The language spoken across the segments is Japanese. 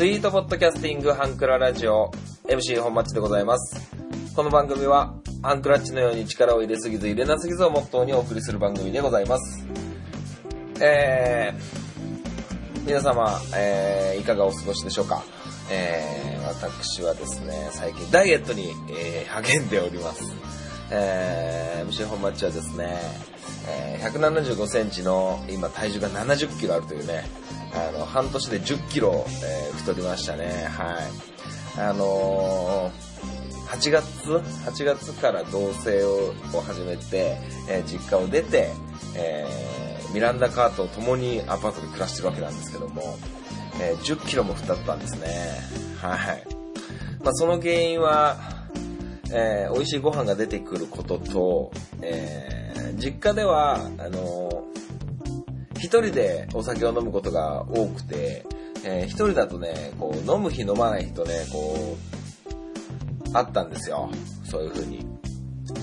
スイートポッドキャスティングハンクララジオ MC 本町でございます。この番組はハンクラッチのように力を入れすぎず入れなすぎずをモットーにお送りする番組でございます。えー、皆様、えー、いかがお過ごしでしょうか？えー、私はですね、最近ダイエットに、えー励んでおります。えー、MC 本町はですね、え175センチの今体重が70キロあるというね、あの、半年で10キロ、えー太りましたね。はい。あのー、8月 ?8 月から同棲を始めて、えー実家を出て、えーミランダカートと共にアパートで暮らしてるわけなんですけども、えー10キロも太ったんですね。はい。まあ、その原因は、えー美味しいご飯が出てくることと、えー実家では、あのー一人でお酒を飲むことが多くて、えー一人だとね、こう、飲む日飲まない日とね、こう、あったんですよ。そういう風に。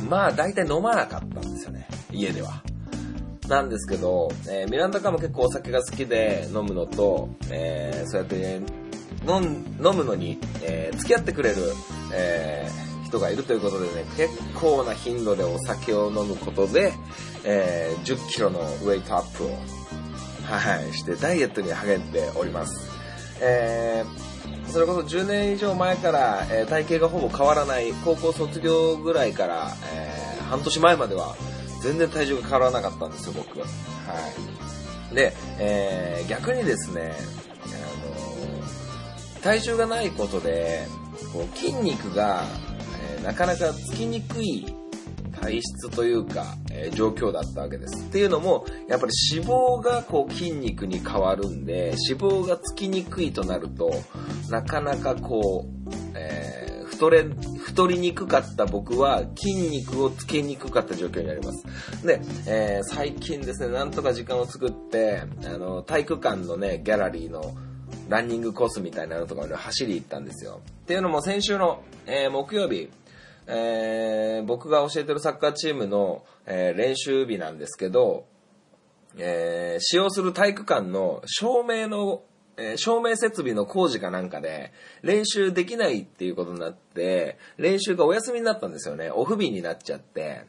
まあ、大体飲まなかったんですよね。家では。なんですけど、えーミランダカも結構お酒が好きで飲むのと、えーそうやって、ね、飲ん飲むのに、えー付き合ってくれる、えー人がいるということでね、結構な頻度でお酒を飲むことで、えー10キロのウェイトアップを、はい、してダイエットに励んでおります。えーそれこそ10年以上前から、えー体型がほぼ変わらない、高校卒業ぐらいから、えー半年前までは全然体重が変わらなかったんですよ、僕。はい。で、えー逆にですね、あの体重がないことで、こう筋肉が、なかなかつきにくい体質というか、えー状況だったわけです。っていうのも、やっぱり脂肪がこう筋肉に変わるんで、脂肪がつきにくいとなると、なかなかこう、えー太れ、太りにくかった僕は筋肉をつけにくかった状況になります。で、えー最近ですね、なんとか時間を作って、あの、体育館のね、ギャラリーのランニングコースみたいなのとかを走り行ったんですよ。っていうのも先週の、え木曜日、えー僕が教えてるサッカーチームの、えー練習日なんですけど、えー使用する体育館の照明の、え照明設備の工事かなんかで練習できないっていうことになって、練習がお休みになったんですよね。オフ日になっちゃって。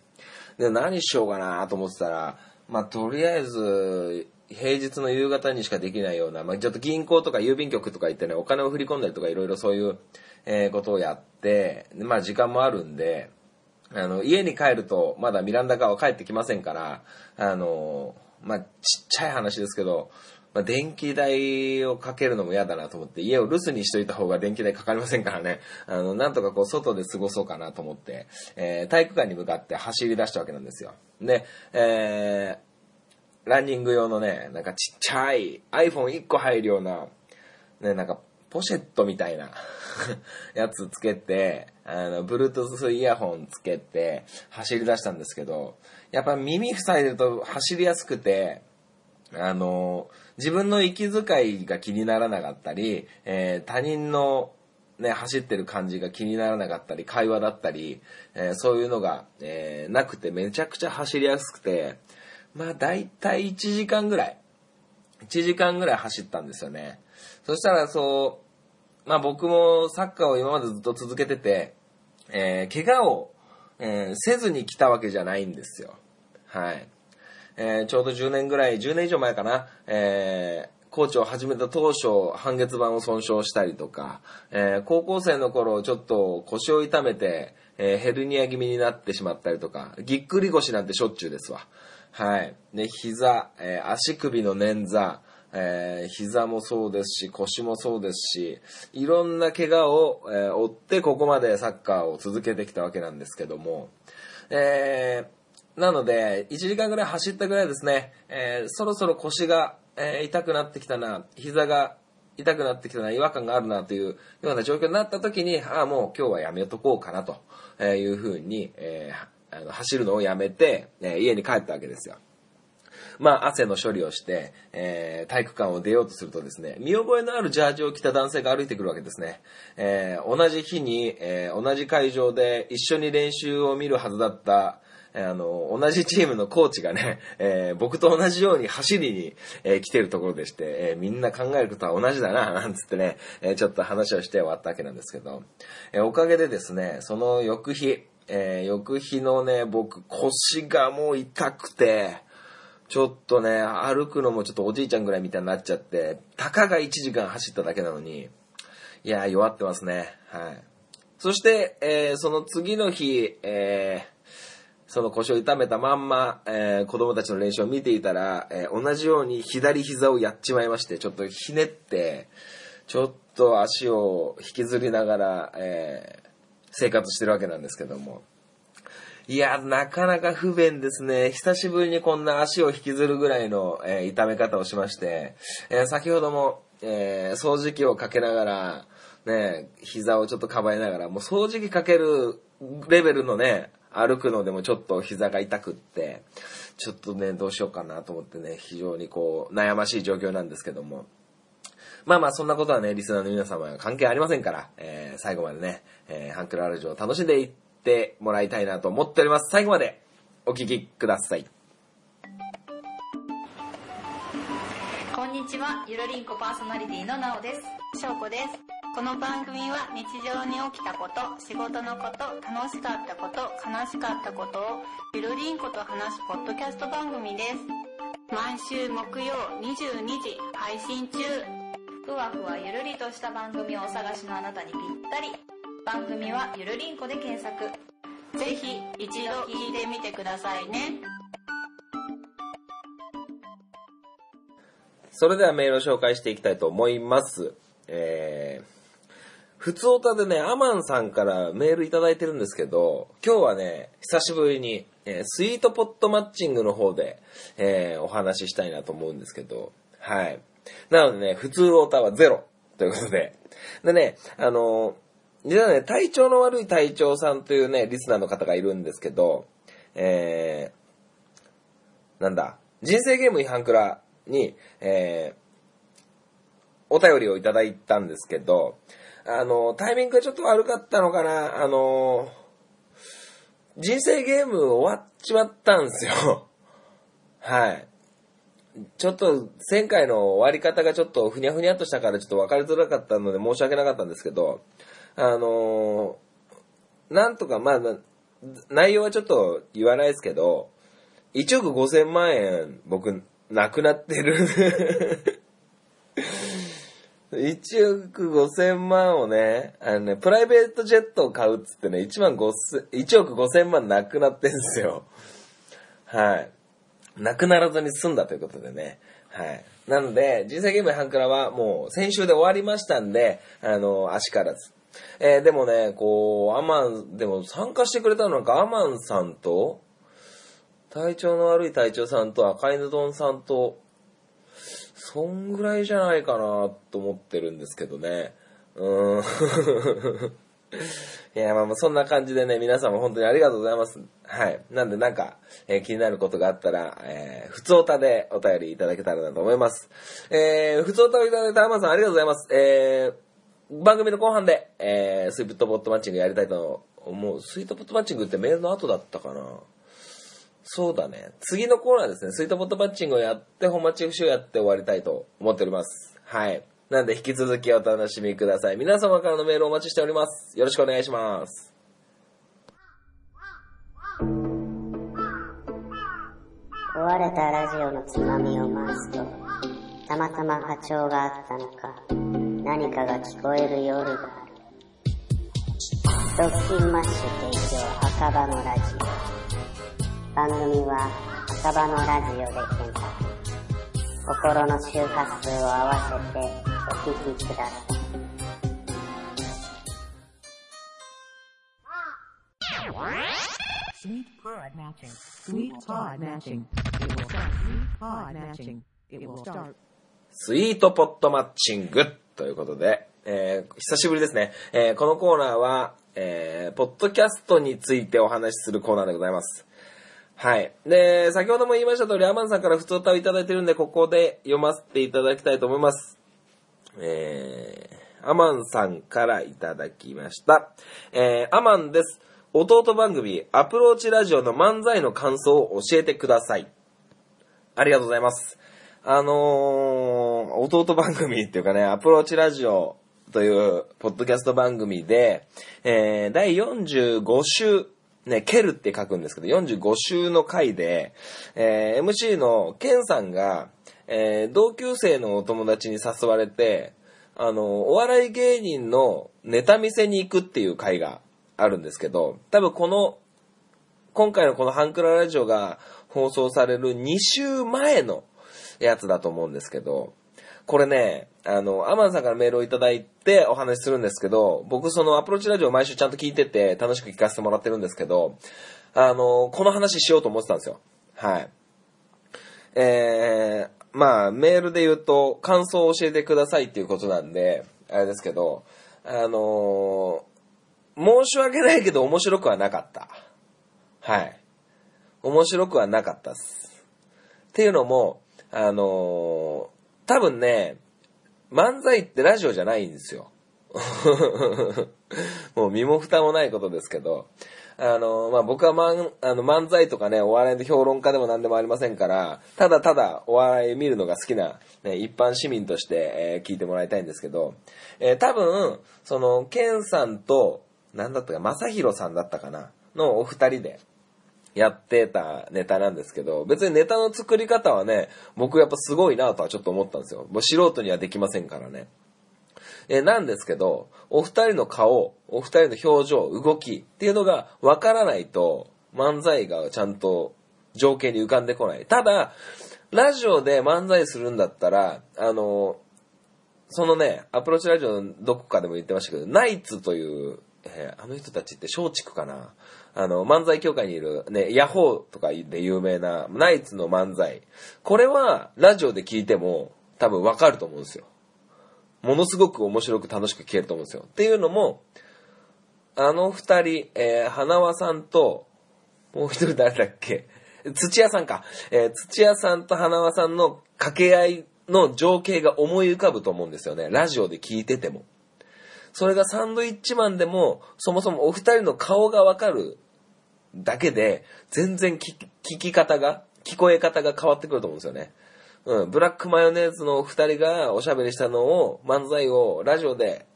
で、何しようかなと思ってたら、まあ、とりあえず、平日の夕方にしかできないような、まあ、ちょっと銀行とか郵便局とか行ってね、お金を振り込んだりとかいろいろそういう、えーことをやって、まあ、時間もあるんで、あの、家に帰ると、まだミランダカーは帰ってきませんから、あの、まあ、ちっちゃい話ですけど、まあ、電気代をかけるのも嫌だなと思って、家を留守にしといた方が電気代かかりませんからね、あの、なんとかこう、外で過ごそうかなと思って、えー体育館に向かって走り出したわけなんですよ。で、えーランニング用のね、なんかちっちゃい iPhone1 個入るような、ね、なんかポシェットみたいな やつつけて、あの、Bluetooth イヤホンつけて走り出したんですけど、やっぱ耳塞いでると走りやすくて、あの、自分の息遣いが気にならなかったり、えー他人のね、走ってる感じが気にならなかったり、会話だったり、えーそういうのが、えーなくてめちゃくちゃ走りやすくて、まあ大体1時間ぐらい、1時間ぐらい走ったんですよね。そしたらそう、まあ僕もサッカーを今までずっと続けてて、えー怪我を、えーせずに来たわけじゃないんですよ。はい。えーちょうど10年ぐらい、10年以上前かな、えコーチを始めた当初、半月板を損傷したりとか、えー高校生の頃、ちょっと腰を痛めて、えーヘルニア気味になってしまったりとか、ぎっくり腰なんてしょっちゅうですわ。はい。で、膝、えー足首の捻挫、えー膝もそうですし、腰もそうですし、いろんな怪我を、えー負って、ここまでサッカーを続けてきたわけなんですけども、えーなので、1時間ぐらい走ったぐらいですね、えーそろそろ腰が、えー痛くなってきたな、膝が痛くなってきたな、違和感があるなというような状況になった時に、ああ、もう今日はやめとこうかなというふうに、えーあの走るのをやめて、え家に帰ったわけですよ。まあ、汗の処理をして、えー体育館を出ようとするとですね、見覚えのあるジャージを着た男性が歩いてくるわけですね。えー同じ日に、えー同じ会場で一緒に練習を見るはずだった、あの、同じチームのコーチがね、えー、僕と同じように走りに、えー、来てるところでして、えー、みんな考えることは同じだな、なんつってね、えちょっと話をして終わったわけなんですけど、えおかげでですね、その翌日、え翌日のね、僕腰がもう痛くて、ちょっとね、歩くのもちょっとおじいちゃんぐらいみたいになっちゃって、たかが1時間走っただけなのに、いや弱ってますね。はい。そして、えー、その次の日、えー、その腰を痛めたまんま、えー、子供たちの練習を見ていたら、えー、同じように左膝をやっちまいまして、ちょっとひねって、ちょっと足を引きずりながら、えー、生活してるわけなんですけども。いや、なかなか不便ですね。久しぶりにこんな足を引きずるぐらいの、えー、痛め方をしまして、えー、先ほども、えー、掃除機をかけながら、ね、膝をちょっとかばいながら、もう掃除機かけるレベルのね、歩くのでもちょっと膝が痛くって、ちょっとね、どうしようかなと思ってね、非常にこう、悩ましい状況なんですけども。まあまあ、そんなことはね、リスナーの皆様は関係ありませんから、えー、最後までね、えー、ハンクルアラジを楽しんでいってもらいたいなと思っております。最後までお聴きください。にちは、ゆるりんこパーソナリティのなおです。しょうこです。この番組は日常に起きたこと、仕事のこと、楽しかったこと、悲しかったことをゆるりんこと話すポッドキャスト番組です。毎週木曜22時配信中。ふわふわゆるりとした番組をお探しのあなたにぴったり。番組はゆるりんこで検索。ぜひ一度聞いてみてくださいね。それではメールを紹介していきたいと思います。えー普通歌でね、アマンさんからメールいただいてるんですけど、今日はね、久しぶりに、えー、スイートポットマッチングの方で、えー、お話ししたいなと思うんですけど、はい。なのでね、普通歌はゼロということで。でね、あのー、実はね、体調の悪い隊長さんというね、リスナーの方がいるんですけど、えー、なんだ、人生ゲーム違反クラに、えー、お便りをいただいたんですけど、あの、タイミングがちょっと悪かったのかな。あの、人生ゲーム終わっちまったんですよ。はい。ちょっと前回の終わり方がちょっとふにゃふにゃっとしたからちょっと分かりづらかったので申し訳なかったんですけど、あのなんとか、まあ、内容はちょっと言わないですけど、1億5000万円僕、なくなってる1億5千万をね、あのね、プライベートジェットを買うっつってね、1万5千、1億5千万なくなってんすよ。はい。なくならずに済んだということでね。はい。なので、人生ゲームハンクラはもう先週で終わりましたんで、あの、足からず。えー、でもね、こう、アマン、でも参加してくれたのなんかアマンさんと、体調の悪い隊長さんと赤犬丼さんと、そんぐらいじゃないかなと思ってるんですけどね。うーん。いや、まあまあそんな感じでね、皆さんも本当にありがとうございます。はい。なんでなんか、えー、気になることがあったら、えー、普通歌でお便りいただけたらなと思います。えー、普通歌をいただいたアマさんありがとうございます。えー、番組の後半で、えー、スイートポットマッチングやりたいと思う。スイートポットマッチングってメールの後だったかなそうだね。次のコーナーですね。スイートポットパッチングをやって、本町 FC をやって終わりたいと思っております。はい。なんで引き続きお楽しみください。皆様からのメールをお待ちしております。よろしくお願いします。壊れたラジオのつまみを回すと、たまたま波長があったのか、何かが聞こえる夜がある。ドッキンマッシュ提供墓場のラジオ。番組は赤羽のラジオで検索。心の周波数を合わせてお聞きください。スイートポットマッチングということで、えー、久しぶりですね。えー、このコーナーは、えー、ポッドキャストについてお話しするコーナーでございます。はい。で、先ほども言いました通り、アマンさんから普通歌をいただいてるんで、ここで読ませていただきたいと思います。えー、アマンさんからいただきました。えー、アマンです。弟番組、アプローチラジオの漫才の感想を教えてください。ありがとうございます。あのー、弟番組っていうかね、アプローチラジオというポッドキャスト番組で、えー、第45週、ね、ケルって書くんですけど、45週の回で、えー、MC のケンさんが、えー、同級生のお友達に誘われて、あの、お笑い芸人のネタ見せに行くっていう回があるんですけど、多分この、今回のこのハンクララジオが放送される2週前のやつだと思うんですけど、これね、あの、アマンさんからメールをいただいてお話しするんですけど、僕そのアプローチラジオ毎週ちゃんと聞いてて楽しく聞かせてもらってるんですけど、あの、この話しようと思ってたんですよ。はい。えー、まあ、メールで言うと、感想を教えてくださいっていうことなんで、あれですけど、あの申し訳ないけど面白くはなかった。はい。面白くはなかったっす。っていうのも、あの多分ね、漫才ってラジオじゃないんですよ。もう身も蓋もないことですけど、あの、まあ、僕は漫あの漫才とかね、お笑いの評論家でも何でもありませんから、ただただお笑い見るのが好きな、ね、一般市民として、えー聞いてもらいたいんですけど、えー多分、その、ケンさんと、なんだったか、正宏さんだったかな、のお二人で、やってたネタなんですけど、別にネタの作り方はね、僕やっぱすごいなとはちょっと思ったんですよ。もう素人にはできませんからね。えなんですけど、お二人の顔、お二人の表情、動きっていうのがわからないと、漫才がちゃんと情景に浮かんでこない。ただ、ラジオで漫才するんだったら、あの、そのね、アプローチラジオのどこかでも言ってましたけど、ナイツという、えーあの人たちって松竹かな？あの、漫才協会にいる、ね、ヤホーとかで有名なナイツの漫才。これは、ラジオで聞いても、多分わかると思うんですよ。ものすごく面白く楽しく聞けると思うんですよ。っていうのも、あの二人、えー花輪さんと、もう一人誰だっけ？土屋さんか。えー土屋さんと花輪さんの掛け合いの情景が思い浮かぶと思うんですよね。ラジオで聞いてても。それがサンドイッチマンでも、そもそもお二人の顔がわかるだけで、全然聞き方が、聞こえ方が変わってくると思うんですよね。うん、ブラックマヨネーズのお二人がおしゃべりしたのを、漫才をラジオで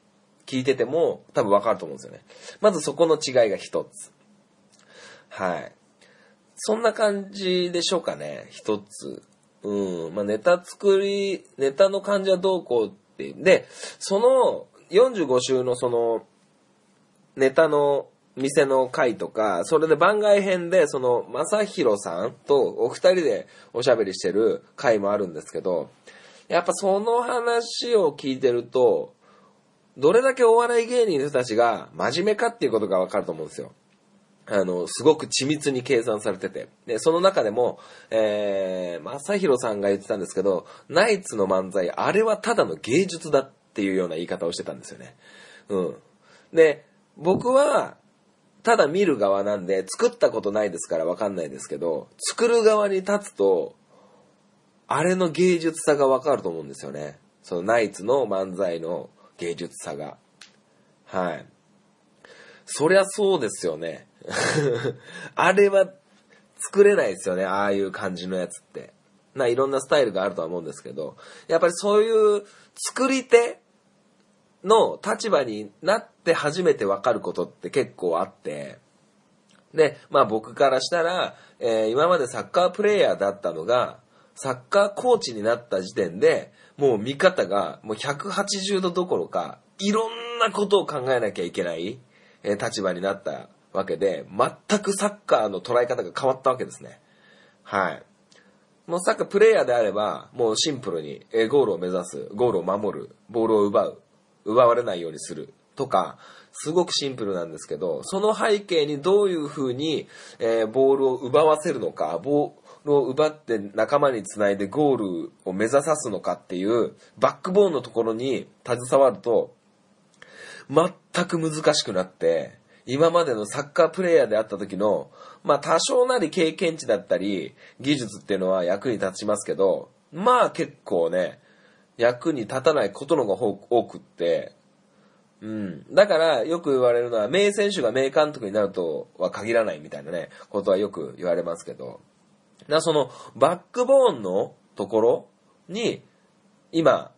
聞いてても多分わかると思うんですよね。まずそこの違いが一つ。はい。そんな感じでしょうかね、一つ。うん、まあネタ作り、ネタの感じはどうこうってう。で、その45週のその、ネタの店の回とか、それで番外編で、その、正宏さんとお二人でおしゃべりしてる回もあるんですけど、やっぱその話を聞いてると、どれだけお笑い芸人の人たちが真面目かっていうことがわかると思うんですよ。あの、すごく緻密に計算されてて。で、その中でも、えー、正宏さんが言ってたんですけど、ナイツの漫才、あれはただの芸術だっていうような言い方をしてたんですよね。うん。で、僕は、ただ見る側なんで、作ったことないですからわかんないですけど、作る側に立つと、あれの芸術さがわかると思うんですよね。そのナイツの漫才の芸術さが。はい。そりゃそうですよね。あれは作れないですよね、ああいう感じのやつって。まあいろんなスタイルがあるとは思うんですけど、やっぱりそういう作り手の立場になって初めてわかることって結構あって、で、まあ僕からしたら、えー今までサッカープレイヤーだったのが、サッカーコーチになった時点で、もう見方がもう180度どころか、いろんなことを考えなきゃいけない、えー立場になったわけで、全くサッカーの捉え方が変わったわけですね。はい。もうサッカープレイヤーであれば、もうシンプルにえーゴールを目指す、ゴールを守る、ボールを奪う、奪われないようにするとか、すごくシンプルなんですけど、その背景にどういうふうに、えーボールを奪わせるのか、ボールを奪って仲間につないでゴールを目指さすのかっていうバックボーンのところに携わると、全く難しくなって、今までのサッカープレイヤーであった時の、まあ多少なり経験値だったり、技術っていうのは役に立ちますけど、まあ結構ね、役に立たないことの方が多くって、うん。だから、よく言われるのは、名選手が名監督になるとは限らないみたいなね、ことはよく言われますけど。だその、バックボーンのところに、今、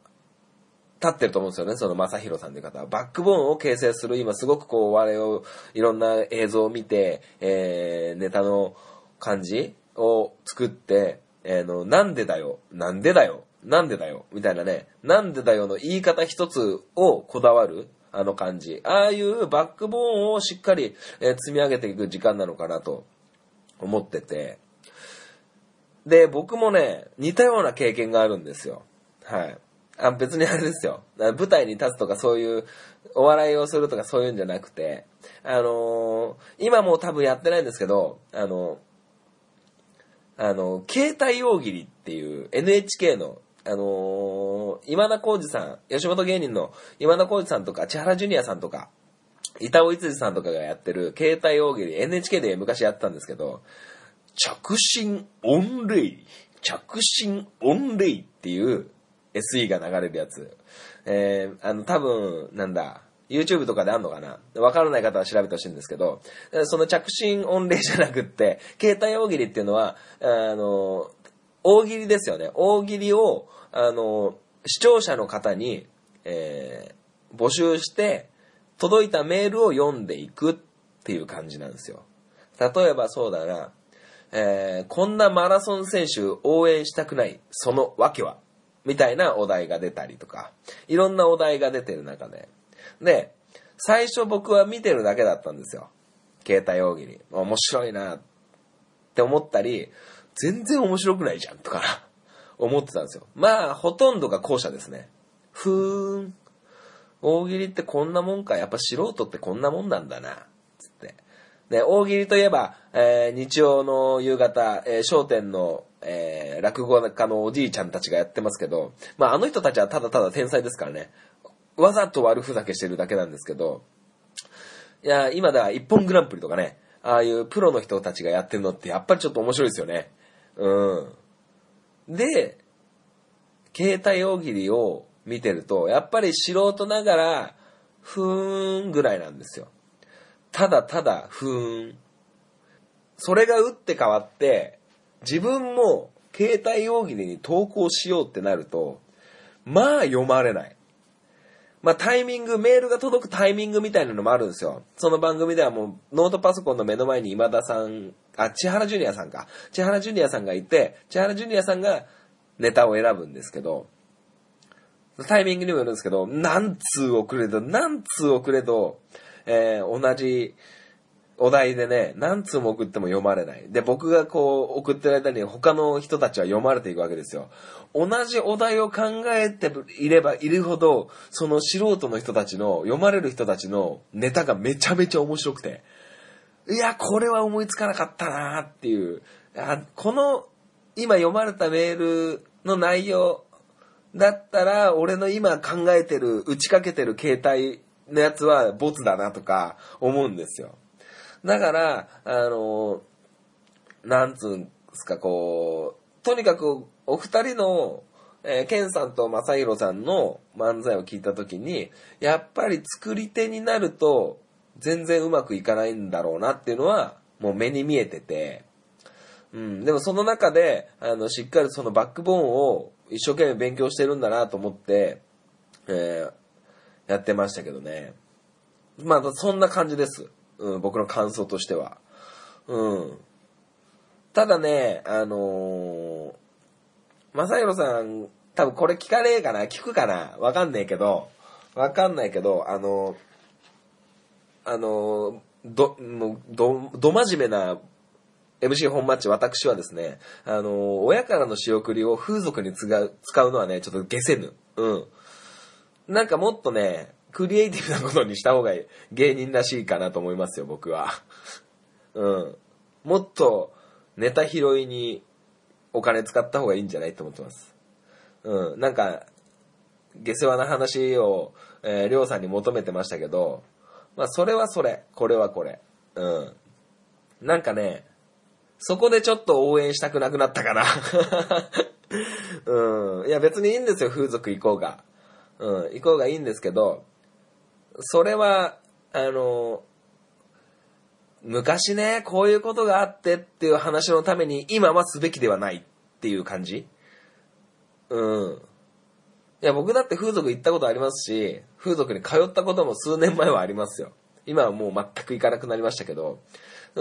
立ってると思うんですよね、その正宏さんという方は。バックボーンを形成する、今すごくこう、我々を、いろんな映像を見て、えー、ネタの感じを作って、えーの、なんでだよ、なんでだよ、なんでだよ、みたいなね、なんでだよの言い方一つをこだわる、あの感じ。ああいうバックボーンをしっかり、えー積み上げていく時間なのかなと思ってて。で、僕もね、似たような経験があるんですよ。はい。あ別にあれですよ。舞台に立つとかそういう、お笑いをするとかそういうんじゃなくて、あのー今も多分やってないんですけど、あのあの、携帯大喜利っていう NHK の、あのー今田耕司さん、吉本芸人の今田耕司さんとか、千原ジュニアさんとか、板尾いつじさんとかがやってる携帯大喜利、NHK で昔やってたんですけど、着信御礼、着信御礼っていう SE が流れるやつ。えー、あの、多分、なんだ、YouTube とかであんのかな？わからない方は調べてほしいんですけど、その着信御礼じゃなくって、携帯大喜利っていうのは、あの、大喜利ですよね。大喜利を、あの、視聴者の方に、えー募集して、届いたメールを読んでいくっていう感じなんですよ。例えばそうだな、えーこんなマラソン選手応援したくない、その訳は？みたいなお題が出たりとか、いろんなお題が出てる中で。で、最初僕は見てるだけだったんですよ。携帯大喜利。面白いなって思ったり、全然面白くないじゃんとか 思ってたんですよ。まあ、ほとんどが後者ですね。ふーん。大喜利ってこんなもんか。やっぱ素人ってこんなもんなんだな。つって。で、大喜利といえば、えー日曜の夕方、えー商店の、えー落語家のおじいちゃんたちがやってますけど、まああの人たちはただただ天才ですからね。わざと悪ふざけしてるだけなんですけど、いや、今では一本グランプリとかね、ああいうプロの人たちがやってるのってやっぱりちょっと面白いですよね。うん。で、携帯大喜利を見てると、やっぱり素人ながら、ふーんぐらいなんですよ。ただただ、ふーん。それが打って変わって、自分も携帯大喜利に投稿しようってなると、まあ読まれない。まあタイミング、メールが届くタイミングみたいなのもあるんですよ。その番組ではもうノートパソコンの目の前に今田さん、あ、千原ジュニアさんか。千原ジュニアさんがいて、千原ジュニアさんがネタを選ぶんですけど、タイミングにもよるんですけど、何通遅れど、何通遅れど、えー同じお題でね、何通も送っても読まれない。で、僕がこう送ってる間に他の人たちは読まれていくわけですよ。同じお題を考えていればいるほど、その素人の人たちの、読まれる人たちのネタがめちゃめちゃ面白くて、いや、これは思いつかなかったなーっていう、あこの今読まれたメールの内容だったら、俺の今考えてる、打ちかけてる携帯のやつはボツだなとか思うんですよ。だから、あの、なんつうんすか、こう、とにかくお二人の、えーケンさんと正宏さんの漫才を聞いたときに、やっぱり作り手になると全然うまくいかないんだろうなっていうのは、もう目に見えてて、うん、でもその中で、あの、しっかりそのバックボーンを一生懸命勉強してるんだなと思って、えーやってましたけどね。まあ、そんな感じです。うん、僕の感想としては。うん。ただね、あのー、正宏さん、多分これ聞かねえかな聞くかなわかんねえけど、わかんないけど、あのー、あのー、ど、ど、ど真面目な MC 本マッチ、私はですね、あの、親からの仕送りを風俗に使う使うのはね、ちょっと下せぬ。うん。なんかもっとね、クリエイティブなことにした方が芸人らしいかなと思いますよ、僕は。うん。もっとネタ拾いにお金使った方がいいんじゃないと思ってます。うん。なんか、下世話な話を、えー、りょうさんに求めてましたけど、まあ、それはそれ、これはこれ。うん。なんかね、そこでちょっと応援したくなくなったかな。うん。いや、別にいいんですよ、風俗行こうが。うん、行こうがいいんですけど、それは、あの、昔ね、こういうことがあってっていう話のために今はすべきではないっていう感じうん。いや、僕だって風俗行ったことありますし、風俗に通ったことも数年前はありますよ。今はもう全く行かなくなりましたけど、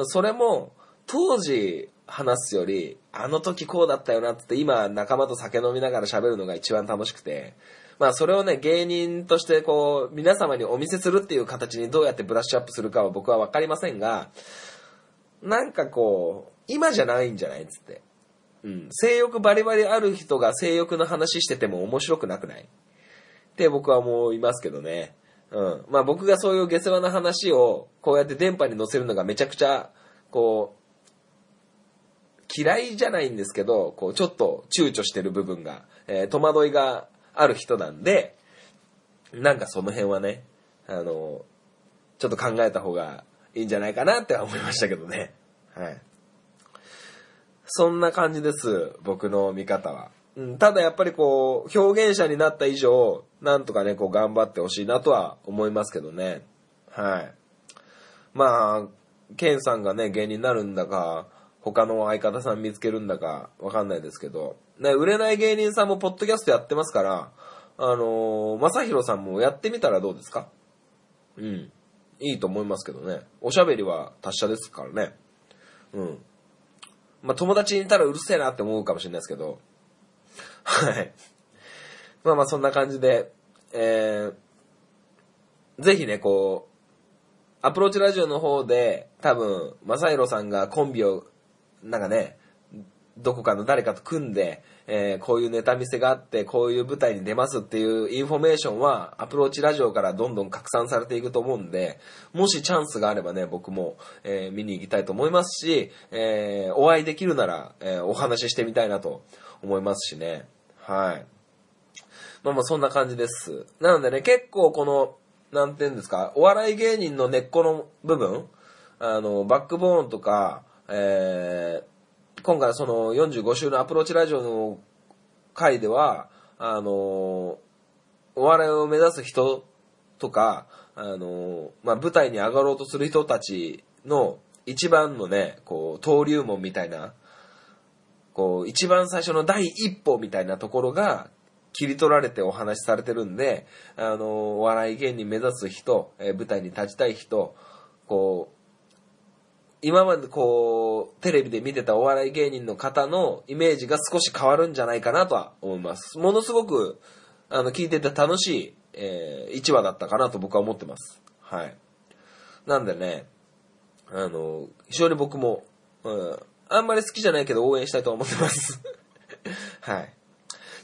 それも当時話すより、あの時こうだったよなって今仲間と酒飲みながら喋るのが一番楽しくて、まあそれをね、芸人としてこう、皆様にお見せするっていう形にどうやってブラッシュアップするかは僕はわかりませんが、なんかこう、今じゃないんじゃないっつって。うん。性欲バリバリある人が性欲の話してても面白くなくない？って僕は思いますけどね。うん。まあ僕がそういう下世話な話をこうやって電波に乗せるのがめちゃくちゃ、こう、嫌いじゃないんですけど、こうちょっと躊躇してる部分が、えー戸惑いがある人なんで、なんかその辺はね、あの、ちょっと考えた方がいいんじゃないかなって思いましたけどね。はい。そんな感じです、僕の見方は。うん、ただやっぱりこう、表現者になった以上、なんとかね、こう頑張ってほしいなとは思いますけどね。はい。まあ、ケンさんがね、芸人になるんだか、他の相方さん見つけるんだか、わかんないですけど、ね、売れない芸人さんもポッドキャストやってますから、あのー、まさひろさんもやってみたらどうですか？うん。いいと思いますけどね。おしゃべりは達者ですからね。うん。まあ、友達にいたらうるせえなって思うかもしれないですけど。はい。まあまあそんな感じで、えー、ぜひね、こう、アプローチラジオの方で、多分、まさひろさんがコンビを、なんかね、どこかの誰かと組んで、えーこういうネタ見せがあって、こういう舞台に出ますっていうインフォメーションは、アプローチラジオからどんどん拡散されていくと思うんで、もしチャンスがあればね、僕も、えー見に行きたいと思いますし、えーお会いできるなら、えお話ししてみたいなと思いますしね。はい。まあまあそんな感じです。なのでね、結構この、なんていうんですか、お笑い芸人の根っこの部分、あの、バックボーンとか、えー今回その45週のアプローチラジオの回では、あの、お笑いを目指す人とか、あの、まあ、舞台に上がろうとする人たちの一番のね、こう、登竜門みたいな、こう、一番最初の第一歩みたいなところが切り取られてお話しされてるんで、あの、お笑い芸人目指す人、え舞台に立ちたい人、こう、今までこう、テレビで見てたお笑い芸人の方のイメージが少し変わるんじゃないかなとは思います。ものすごく、あの、聞いてて楽しい、えー、1話だったかなと僕は思ってます。はい。なんでね、あの、非常に僕も、うん、あんまり好きじゃないけど応援したいと思ってます。はい。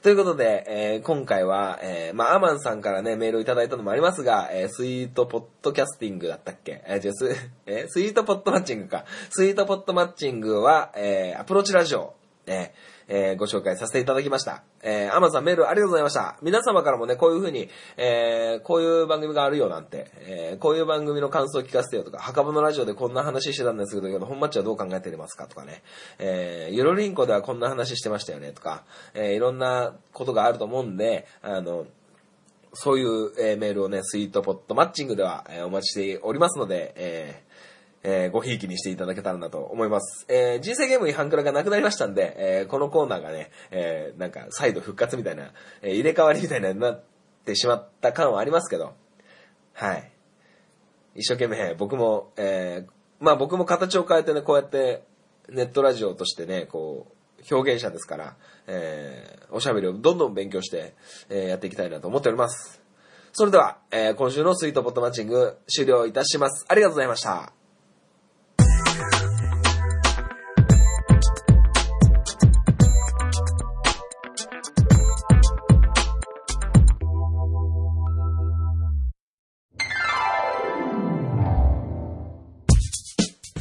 ということで、えー今回は、えーまあ、アマンさんからね、メールをいただいたのもありますが、えースイートポッドキャスティングだったっけ？えー、じゃス、えスイートポッドマッチングか。スイートポッドマッチングは、えーアプローチラジオ、えー、えーご紹介させていただきました。えーアマンさんメールありがとうございました。皆様からもね、こういう風に、えーこういう番組があるよなんて、えーこういう番組の感想を聞かせてよとか、墓場のラジオでこんな話してたんですけど、本マッチはどう考えてますかとかね、えーゆろりんこではこんな話してましたよねとか、えーいろんなことがあると思うんで、あの、そういう、えーメールをね、スイートポットマッチングでは、えーお待ちしておりますので、えーえーごひいきにしていただけたらなと思います。えー人生ゲームにハンクラがなくなりましたんで、えーこのコーナーがね、えーなんか再度復活みたいな、えー入れ替わりみたいなになってしまった感はありますけど、はい。一生懸命僕も、えーまあ僕も形を変えてね、こうやってネットラジオとしてね、こう、表現者ですから、えーおしゃべりをどんどん勉強して、えーやっていきたいなと思っております。それでは、えー今週のスイートポットマッチング終了いたします。ありがとうございました。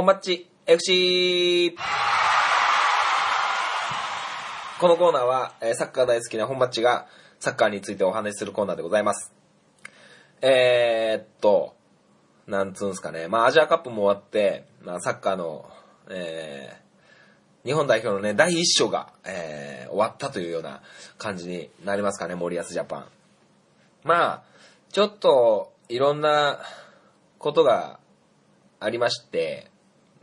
本マッチ FC! このコーナーは、えサッカー大好きな本マッチがサッカーについてお話しするコーナーでございます。えー、っと、なんつうんすかね。まあ、アジアカップも終わって、まあ、サッカーの、えー、日本代表のね、第一章が、えー、終わったというような感じになりますかね、森保ジャパン。まあ、ちょっと、いろんなことがありまして、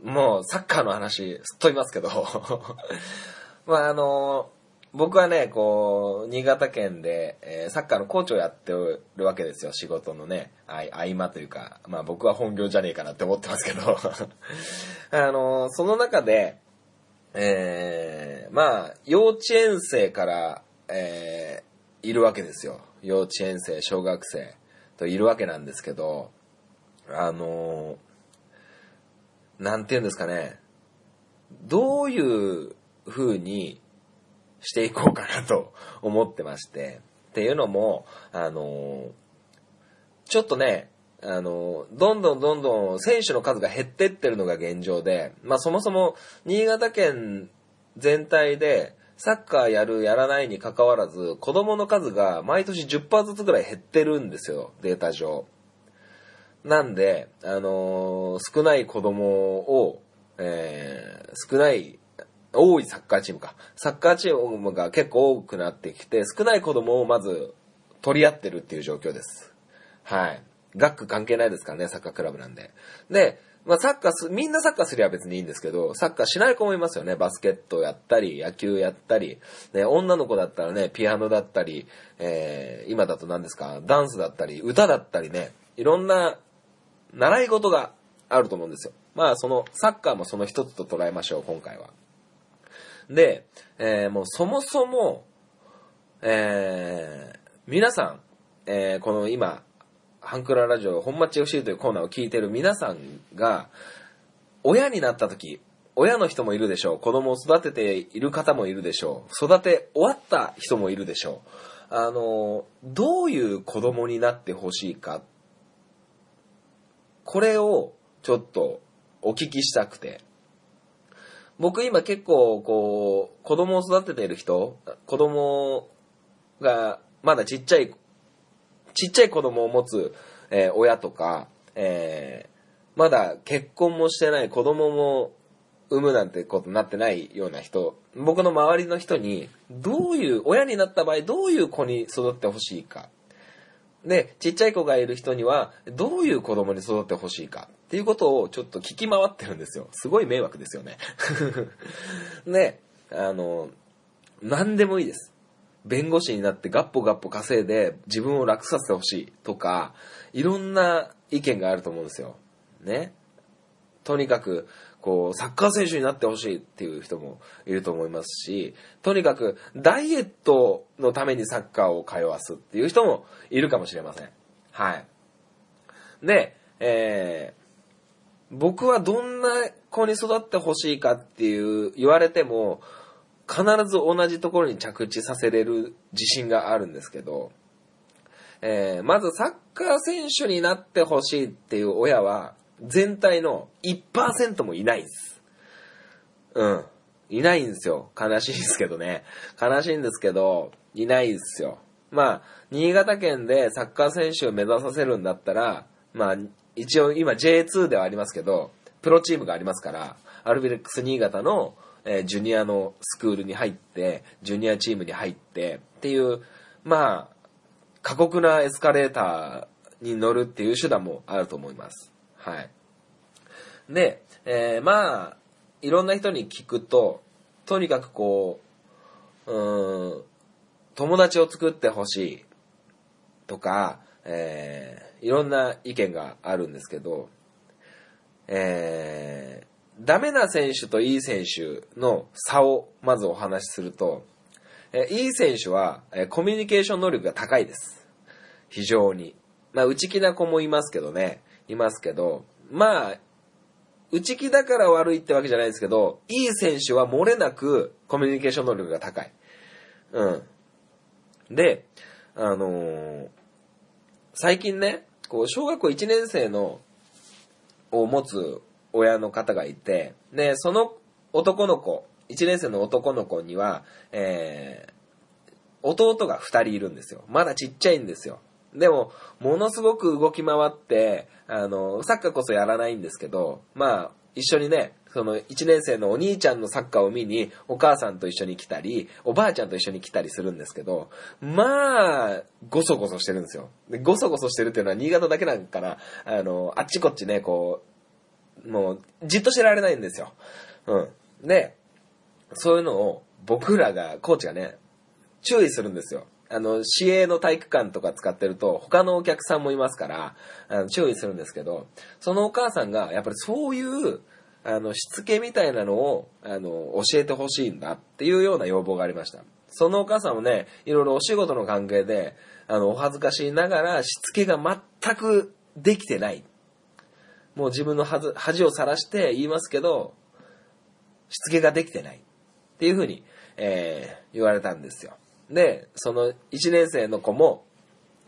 もうサッカーの話、すっとりますけど、まああの、僕はね、こう、新潟県で、えーサッカーのコーチをやってるわけですよ、仕事のね、合間というか、まあ僕は本業じゃねえかなって思ってますけど、あの、その中で、えーまあ、幼稚園生から、えーいるわけですよ。幼稚園生、小学生といるわけなんですけど、あのなんて言うんですかね、どういう風にしていこうかなと思ってまして、っていうのも、あのちょっとね、あのどんどんどんどん選手の数が減ってってるのが現状で、まあそもそも新潟県全体でサッカーやるやらないに関わらず子供の数が毎年10%ずつぐらい減ってるんですよ、データ上。なんで、あの少ない子供を、えー少ない、多いサッカーチームか。サッカーチームが結構多くなってきて、少ない子供をまず取り合ってるっていう状況です。はい。学区関係ないですからね、サッカークラブなんで。で、まあサッカーす、みんなサッカーすりゃ別にいいんですけど、サッカーしない子もいますよね。バスケットやったり、野球やったり、ね、女の子だったらね、ピアノだったり、えー今だと何ですか、ダンスだったり、歌だったりね、いろんな習い事があると思うんですよ。まあその、サッカーもその一つと捉えましょう、今回は。で、えーもうそもそも、えー皆さん、えーこの今、ハンクララジオ、本町 FC というコーナーを聞いてる皆さんが、親になった時、親の人もいるでしょう。子供を育てている方もいるでしょう。育て終わった人もいるでしょう。あの、どういう子供になってほしいか。これをちょっとお聞きしたくて。僕今結構こう、子供を育てている人、子供がまだちっちゃい、ちっちゃい子供を持つ、えー親とか、えーまだ結婚もしてない子供も産むなんてことになってないような人、僕の周りの人に、どういう、親になった場合どういう子に育ってほしいか。で、ちっちゃい子がいる人には、どういう子供に育ってほしいかっていうことをちょっと聞き回ってるんですよ。すごい迷惑ですよね。で、あの、何でもいいです。弁護士になってガッポガッポ稼いで自分を楽させてほしいとか、いろんな意見があると思うんですよ。ね。とにかく、こう、サッカー選手になってほしいっていう人もいると思いますし、とにかく、ダイエットのためにサッカーを通わすっていう人もいるかもしれません。はい。で、えー、僕はどんな子に育ってほしいかっていう言われても、必ず同じところに着地させれる自信があるんですけど、えーまずサッカー選手になってほしいっていう親は、全体の1%もいないんです。うん。いないんですよ。悲しいですけどね。悲しいんですけど、いないですよ。まあ、新潟県でサッカー選手を目指させるんだったら、まあ、一応今 J2 ではありますけど、プロチームがありますから、アルビレックス新潟の、えージュニアのスクールに入って、ジュニアチームに入ってっていう、まあ、過酷なエスカレーターに乗るっていう手段もあると思います。はい。で、えーまあ、いろんな人に聞くと、とにかくこう、うん、友達を作ってほしいとか、えーいろんな意見があるんですけど、えーダメな選手といい選手の差をまずお話しすると、えーいい選手は、えーコミュニケーション能力が高いです。非常に。まあ、内気な子もいますけどね。いますけど、まあ、内気だから悪いってわけじゃないですけど、いい選手は漏れなくコミュニケーション能力が高い。うん。で、あのー最近ね、こう、小学校1年生の、を持つ親の方がいて、で、その男の子、1年生の男の子には、えー、弟が2人いるんですよ。まだちっちゃいんですよ。でも、ものすごく動き回って、あの、サッカーこそやらないんですけど、まあ、一緒にね、その1年生のお兄ちゃんのサッカーを見に、お母さんと一緒に来たり、おばあちゃんと一緒に来たりするんですけど、まあ、ごそごそしてるんですよ。でごそごそしてるっていうのは新潟だけなんから、あの、あっちこっちね、こう、もう、じっとしてられないんですよ。うん。で、そういうのを僕らが、コーチがね、注意するんですよ。あの、市営の体育館とか使ってると、他のお客さんもいますから、あの注意するんですけど、そのお母さんが、やっぱりそういう、あの、しつけみたいなのを、あの、教えてほしいんだっていうような要望がありました。そのお母さんもね、いろいろお仕事の関係で、あの、お恥ずかしいながら、しつけが全くできてない。もう自分の恥ず恥をさらして言いますけど、しつけができてない。っていうふうに、えー言われたんですよ。で、その1年生の子も、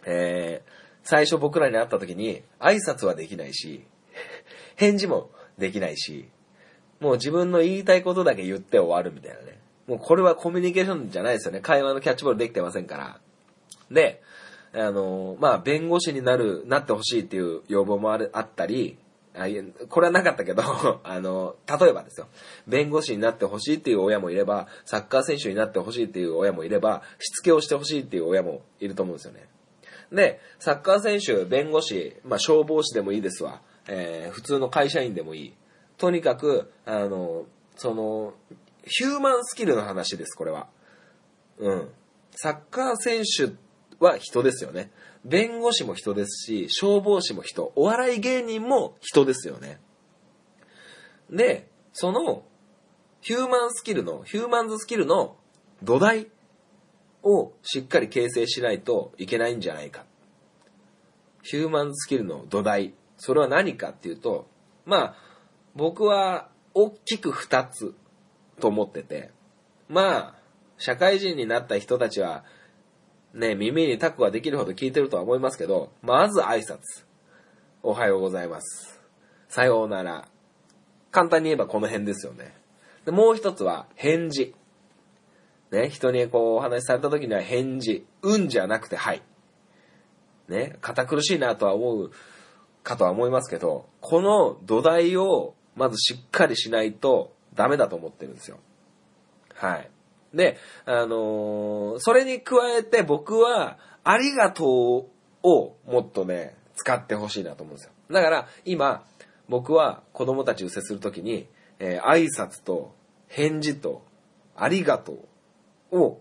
えー最初僕らに会った時に挨拶はできないし、返事もできないし、もう自分の言いたいことだけ言って終わるみたいなね。もうこれはコミュニケーションじゃないですよね。会話のキャッチボールできてませんから。で、あの、まあ、弁護士になる、なってほしいっていう要望もある、あったり、あいやこれはなかったけど、あの、例えばですよ。弁護士になってほしいっていう親もいれば、サッカー選手になってほしいっていう親もいれば、しつけをしてほしいっていう親もいると思うんですよね。で、サッカー選手、弁護士、まあ、消防士でもいいですわ。えー普通の会社員でもいい。とにかく、あの、その、ヒューマンスキルの話です、これは。うん。サッカー選手は人ですよね。弁護士も人ですし、消防士も人、お笑い芸人も人ですよね。で、その、ヒューマンスキルの、ヒューマンズスキルの土台をしっかり形成しないといけないんじゃないか。ヒューマンズスキルの土台。それは何かっていうと、まあ、僕は大きく二つと思ってて、まあ、社会人になった人たちは、ね、耳にタコができるほど聞いてるとは思いますけど、まず挨拶。おはようございます。さようなら。簡単に言えばこの辺ですよね。でもう一つは返事。ね、人にこうお話しされた時には返事。うんじゃなくてはい。ね、堅苦しいなとは思うかとは思いますけど、この土台をまずしっかりしないとダメだと思ってるんですよ。はい。で、あのーそれに加えて僕は、ありがとうをもっとね、使ってほしいなと思うんですよ。だから、今、僕は子供たちを接するときに、えー挨拶と返事とありがとうを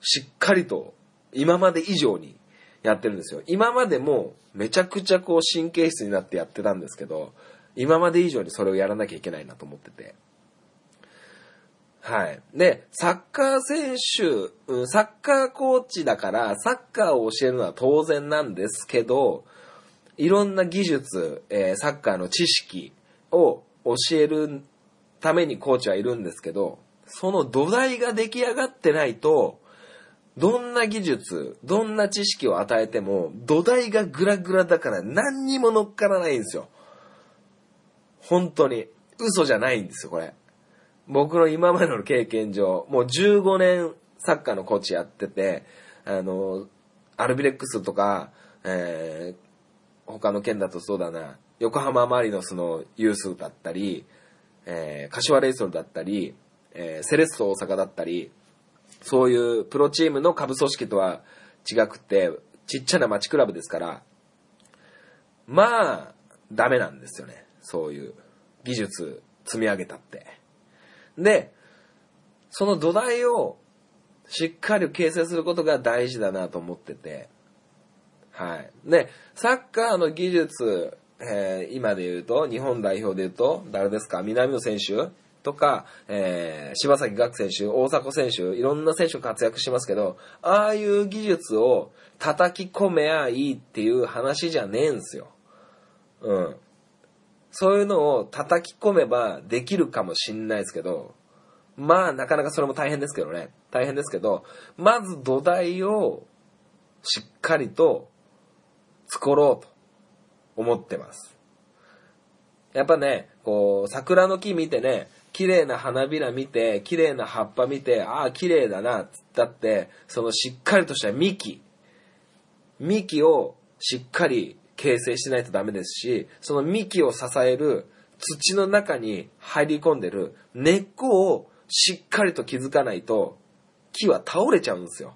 しっかりと今まで以上にやってるんですよ。今までもめちゃくちゃこう神経質になってやってたんですけど、今まで以上にそれをやらなきゃいけないなと思ってて。はい。で、サッカー選手、サッカーコーチだから、サッカーを教えるのは当然なんですけど、いろんな技術、えーサッカーの知識を教えるためにコーチはいるんですけど、その土台が出来上がってないと、どんな技術、どんな知識を与えても、土台がグラグラだから何にも乗っからないんですよ。本当に。嘘じゃないんですよ、これ。僕の今までの経験上、もう15年サッカーのコーチやってて、あの、アルビレックスとか、えー他の県だとそうだな、横浜マリノスのユースだったり、えー柏レイソルだったり、えーセレッソ大阪だったり、そういうプロチームの下部組織とは違くて、ちっちゃな町クラブですから、まあ、ダメなんですよね。そういう技術積み上げたって。で、その土台をしっかり形成することが大事だなと思ってて、はい。で、サッカーの技術、えー今で言うと、日本代表で言うと、誰ですか？南野選手とか、えー柴崎岳選手、大迫選手、いろんな選手活躍しますけど、ああいう技術を叩き込めばいいっていう話じゃねえんすよ。うん。そういうのを叩き込めばできるかもしんないですけど、まあなかなかそれも大変ですけどね。大変ですけど、まず土台をしっかりと作ろうと思ってます。やっぱね、こう、桜の木見てね、綺麗な花びら見て、綺麗な葉っぱ見て、ああ、綺麗だな、つったって、そのしっかりとした幹、幹をしっかり形成しないとダメですし、その幹を支える土の中に入り込んでる根っこをしっかりと気づかないと、木は倒れちゃうんですよ。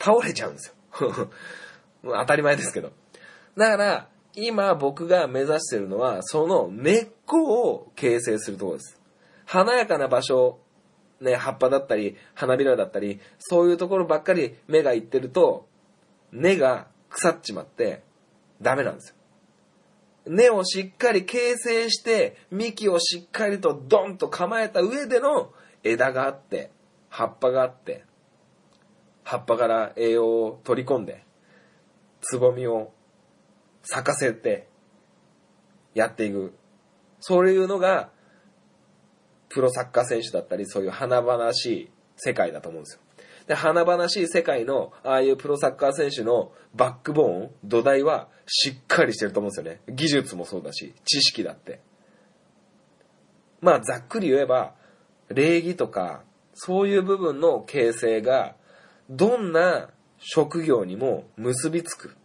倒れちゃうんですよ。当たり前ですけど。だから、今僕が目指してるのは、その根っこを形成するところです。華やかな場所、ね、葉っぱだったり、花びらだったり、そういうところばっかり目がいってると、根が腐っちまって、ダメなんですよ。根をしっかり形成して、幹をしっかりとドンと構えた上での枝があって、葉っぱがあって、葉っぱから栄養を取り込んで、つぼみを咲かせて、やっていく。そういうのが、プロサッカー選手だったり、そういう華々しい世界だと思うんですよ。で、華々しい世界の、ああいうプロサッカー選手のバックボーン、土台はしっかりしてると思うんですよね。技術もそうだし、知識だって。まあ、ざっくり言えば、礼儀とか、そういう部分の形成が、どんな職業にも結びつく。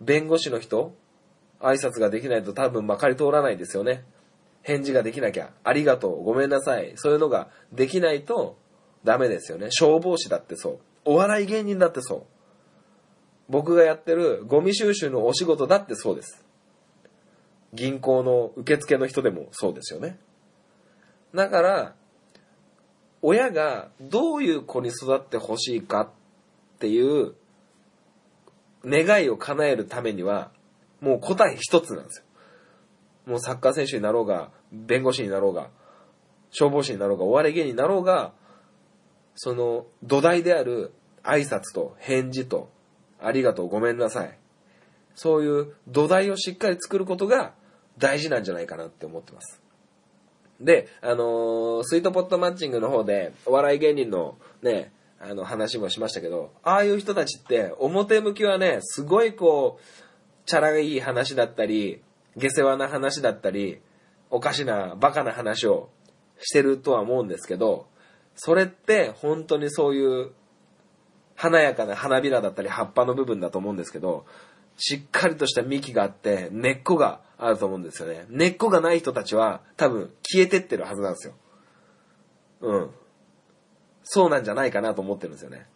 弁護士の人、挨拶ができないと多分まかり通らないですよね。返事ができなきゃ、ありがとう、ごめんなさい。そういうのができないとダメですよね。消防士だってそう。お笑い芸人だってそう。僕がやってるゴミ収集のお仕事だってそうです。銀行の受付の人でもそうですよね。だから、親がどういう子に育ってほしいかっていう願いを叶えるためには、もう答え一つなんですよ。もうサッカー選手になろうが、弁護士になろうが、消防士になろうが、お笑い芸人になろうが、その土台である挨拶と返事と、ありがとう、ごめんなさい。そういう土台をしっかり作ることが大事なんじゃないかなって思ってます。で、あのースイートポットマッチングの方で、お笑い芸人のね、あの話もしましたけど、ああいう人たちって、表向きはね、すごいこう、チャラいい話だったり、下世話な話だったり、おかしな、バカな話をしてるとは思うんですけど、それって本当にそういう華やかな花びらだったり葉っぱの部分だと思うんですけど、しっかりとした幹があって根っこがあると思うんですよね。根っこがない人たちは多分消えてってるはずなんですよ。うん。そうなんじゃないかなと思ってるんですよね。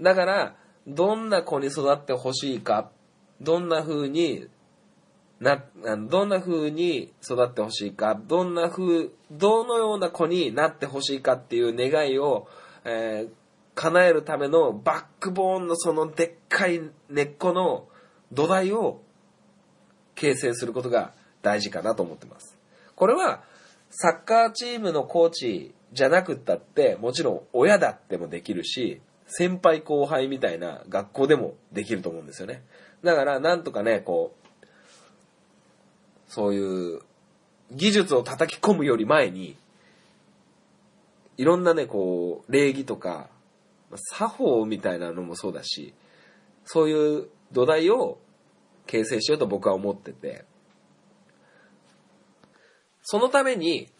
だから、どんな子に育ってほしいか、どんな風にな、どんな風に育ってほしいか、どんな風、どのような子になってほしいかっていう願いを、えー叶えるためのバックボーンのそのでっかい根っこの土台を形成することが大事かなと思ってます。これはサッカーチームのコーチじゃなくったってもちろん親だってもできるし先輩後輩みたいな学校でもできると思うんですよね。だからなんとかね、こう、そういう技術を叩き込むより前にいろんなね、こう、礼儀とか、作法みたいなのもそうだし、そういう土台を形成しようと僕は思ってて、そのために、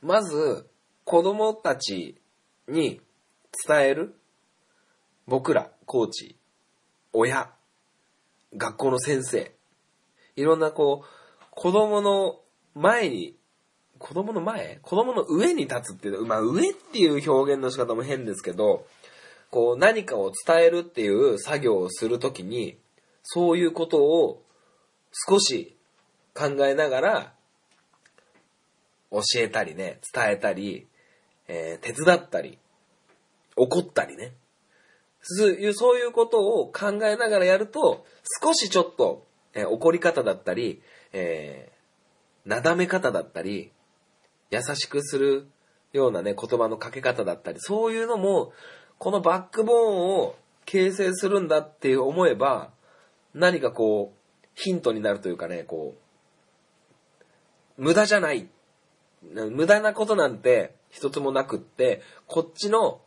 まず子供たちに伝える、僕ら、コーチ、親、学校の先生、いろんなこう、子供の前に、子供の前？子供の上に立つっていう、まあ上っていう表現の仕方も変ですけど、こう何かを伝えるっていう作業をするときに、そういうことを少し考えながら教えたりね、伝えたり、えー手伝ったり、怒ったりね。そういうそういうことを考えながらやると、少しちょっと、えー怒り方だったり、えーなだめ方だったり、優しくするようなね、言葉のかけ方だったり、そういうのも、このバックボーンを形成するんだって思えば、何かこう、ヒントになるというかね、こう、無駄じゃない。無駄なことなんて一つもなくって、こっちの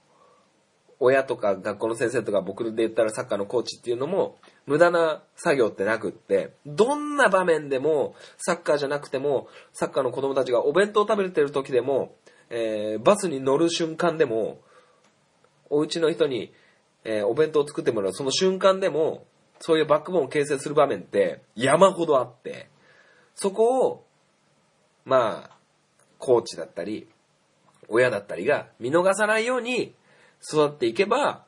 親とか学校の先生とか僕で言ったらサッカーのコーチっていうのも、無駄な作業ってなくって、どんな場面でも、サッカーじゃなくても、サッカーの子供たちがお弁当食べてる時でも、えーバスに乗る瞬間でも、お家の人に、えーお弁当を作ってもらう。その瞬間でも、そういうバックボーンを形成する場面って山ほどあって、そこを、まあ、コーチだったり、親だったりが見逃さないように育っていけば、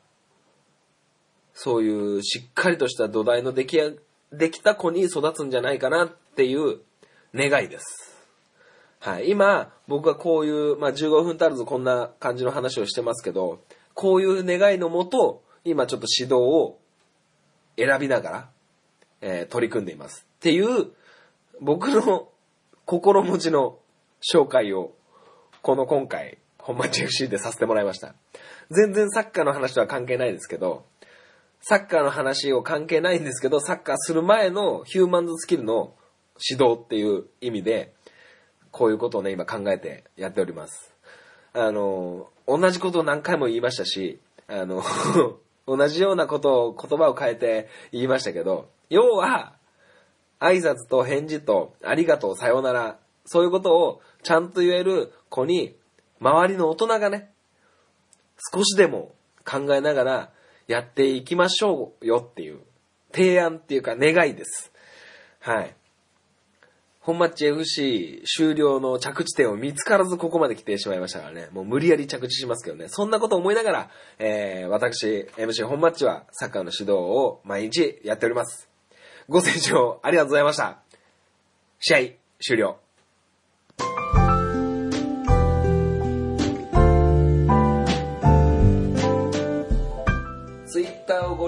そういうしっかりとした土台の出来やできた子に育つんじゃないかなっていう願いです。はい。今、僕はこういう、まあ、15分足らずこんな感じの話をしてますけど、こういう願いのもと、今ちょっと指導を選びながら、えー取り組んでいます。っていう、僕の心持ちの紹介を、この今回、本町 FC でさせてもらいました。全然サッカーの話とは関係ないですけど、サッカーの話を関係ないんですけど、サッカーする前のヒューマンズスキルの指導っていう意味で、こういうことをね、今考えてやっております。あの、同じことを何回も言いましたし、あの、同じようなことを言葉を変えて言いましたけど、要は、挨拶と返事とありがとう、さようなら、そういうことをちゃんと言える子に、周りの大人がね、少しでも考えながらやっていきましょうよっていう提案っていうか願いです。はい。本マッチ FC 終了の着地点を見つからずここまで来てしまいましたからね。もう無理やり着地しますけどね。そんなこと思いながら、えー、私、MC 本マッチはサッカーの指導を毎日やっております。ご清聴ありがとうございました。試合終了。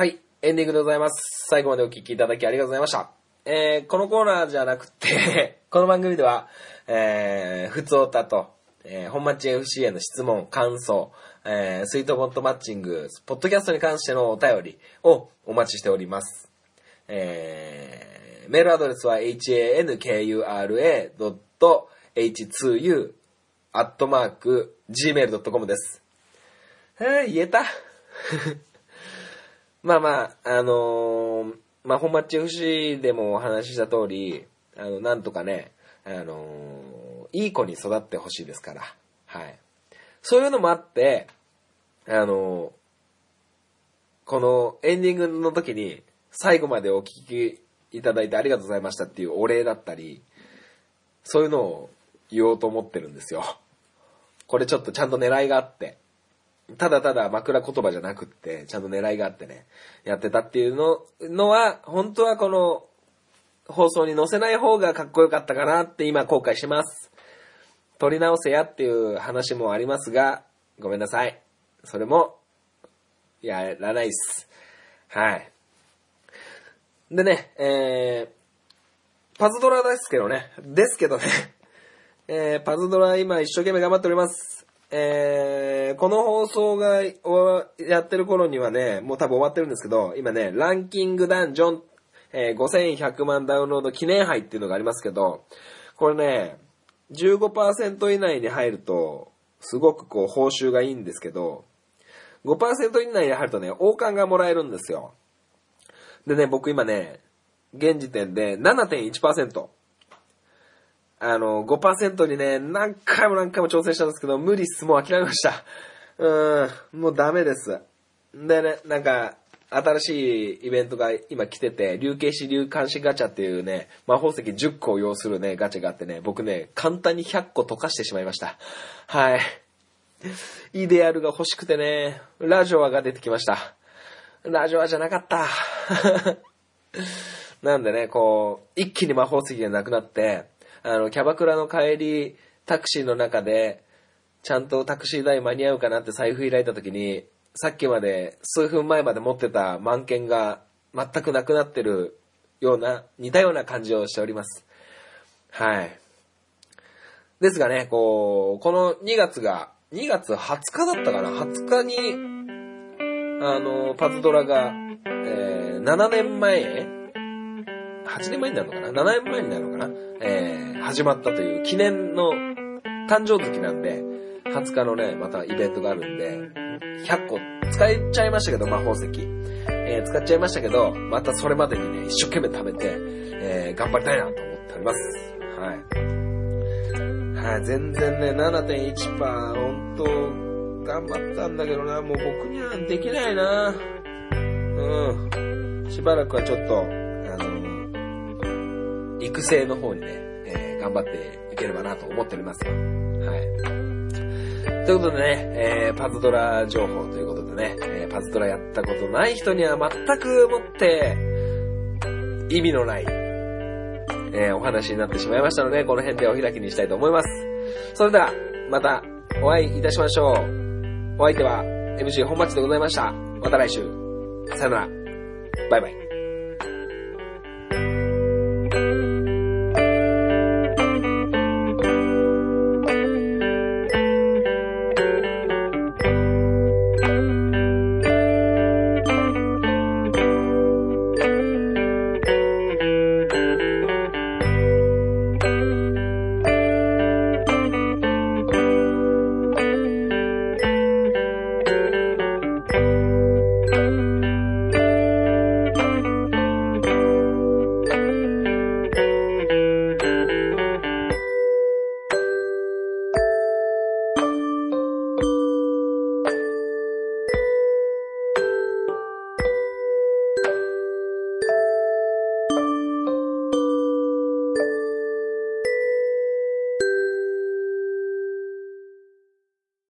はい、エンディングでございます。最後までお聞きいただきありがとうございました。えー、このコーナーじゃなくて、この番組では、えー、ふつおたと、えー、本町 FC への質問、感想、えー、スイートボットマッチング、ポッドキャストに関してのお便りをお待ちしております。えー、メールアドレスは hankura.h2u.gmail.com です。えー、言えた？まあまあ、あのーまあ、本マッチ FC でもお話しした通り、あの、なんとかね、あのーいい子に育ってほしいですから、はい。そういうのもあって、あのーこのエンディングの時に、最後までお聞きいただいてありがとうございましたっていうお礼だったり、そういうのを言おうと思ってるんですよ。これちょっとちゃんと狙いがあって。ただただ枕言葉じゃなくって、ちゃんと狙いがあってね、やってたっていうののは、本当はこの放送に載せない方がかっこよかったかなって今後悔します。撮り直せやっていう話もありますが、ごめんなさい。それも、やらないっす。はい。でね、えー、パズドラですけどね、ですけどね、えー、パズドラ今一生懸命頑張っております。えー、この放送がやってる頃にはね、もう多分終わってるんですけど、今ね、ランキングダンジョン、えー5100万ダウンロード記念杯っていうのがありますけど、これね、15%以内に入ると、すごくこう報酬がいいんですけど、5%以内に入るとね、王冠がもらえるんですよ。でね、僕今ね、現時点で7.1%。あの、5%にね、何回も何回も挑戦したんですけど、無理っす。もう諦めました。うーん、もうダメです。でね、なんか、新しいイベントが今来てて、竜形師竜監視ガチャっていうね、魔法石10個を要するね、ガチャがあってね、僕ね、簡単に100個溶かしてしまいました。はい。イデアルが欲しくてね、ラジオアが出てきました。ラジオアじゃなかった。なんでね、こう、一気に魔法石がなくなって、あの、キャバクラの帰り、タクシーの中で、ちゃんとタクシー代間に合うかなって財布開いた時に、さっきまで、数分前まで持ってた満券が全くなくなってるような、似たような感じをしております。はい。ですがね、こう、この2月が、2月20日だったかな ?20 日に、あの、パズドラが、えー、7年前 ?8 年前になるのかな ?7 年前になるのかな？えー、始まったという記念の誕生月なんで、20日のね、またイベントがあるんで、100個使っちゃいましたけど、魔法石。えー、使っちゃいましたけど、またそれまでにね、一生懸命貯めて、えー、頑張りたいなと思っております。はい。はい、全然ね、7.1%、ほんと、頑張ったんだけどな、もう僕にはできないな。うん。しばらくはちょっと、あの、育成の方にね、頑張っていければなと思っておりますよ。はい。ということでね、えーパズドラ情報ということでね、えーパズドラやったことない人には全くもって意味のない、えーお話になってしまいましたので、この辺でお開きにしたいと思います。それでは、またお会いいたしましょう。お相手は MC 本町でございました。また来週。さよなら。バイバイ。